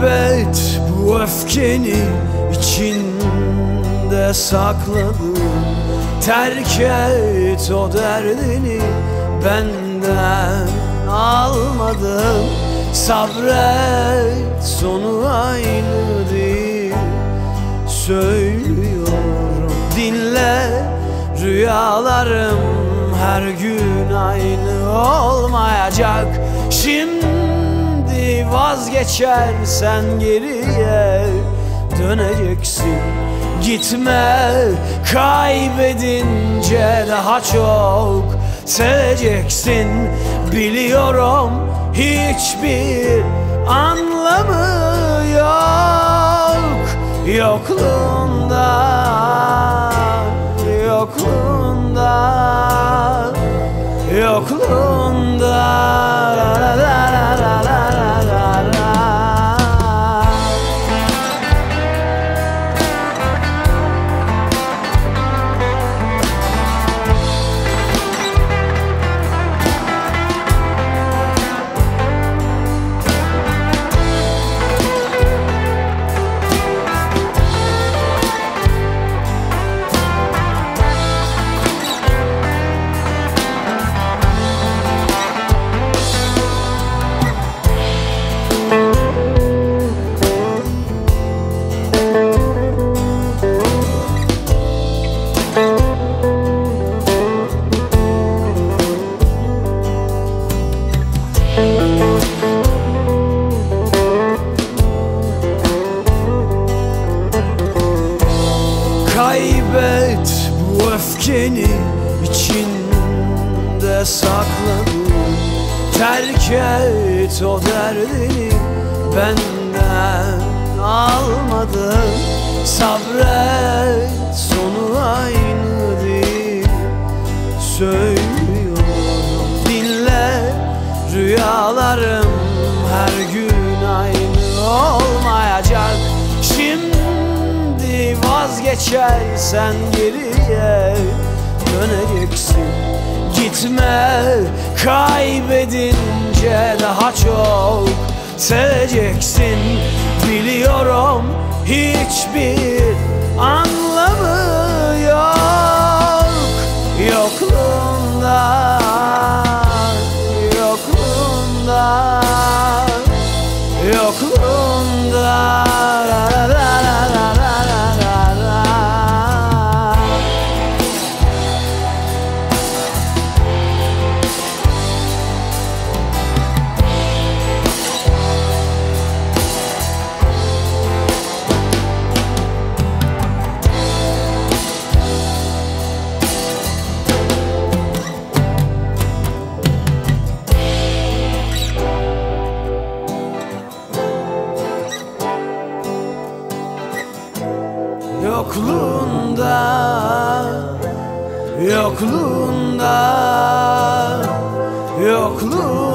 Kaybet bu öfkeni içinde sakladın Terk et o derdini benden almadın. Sabret sonu aynı değil. Söylüyorum dinle. Rüyalarım her gün aynı olmayacak. Şimdi vazgeçersen geriye döneceksin. Gitme kaybedince daha çok seveceksin. Biliyorum hiçbir anlamı yok. Yokluğunda, yokluğunda, Kaybet bu öfkeni içinde sakladın Terk et o derdini benden almadın. Sabret vazgeçersen geriye. Döneceksin Gitme. Kaybedince daha çok seveceksin. Biliyorum hiçbir anlamı yok. Yokluğunda, yokluğunda, Yokluğunda Yokluğunda Yokluğunda.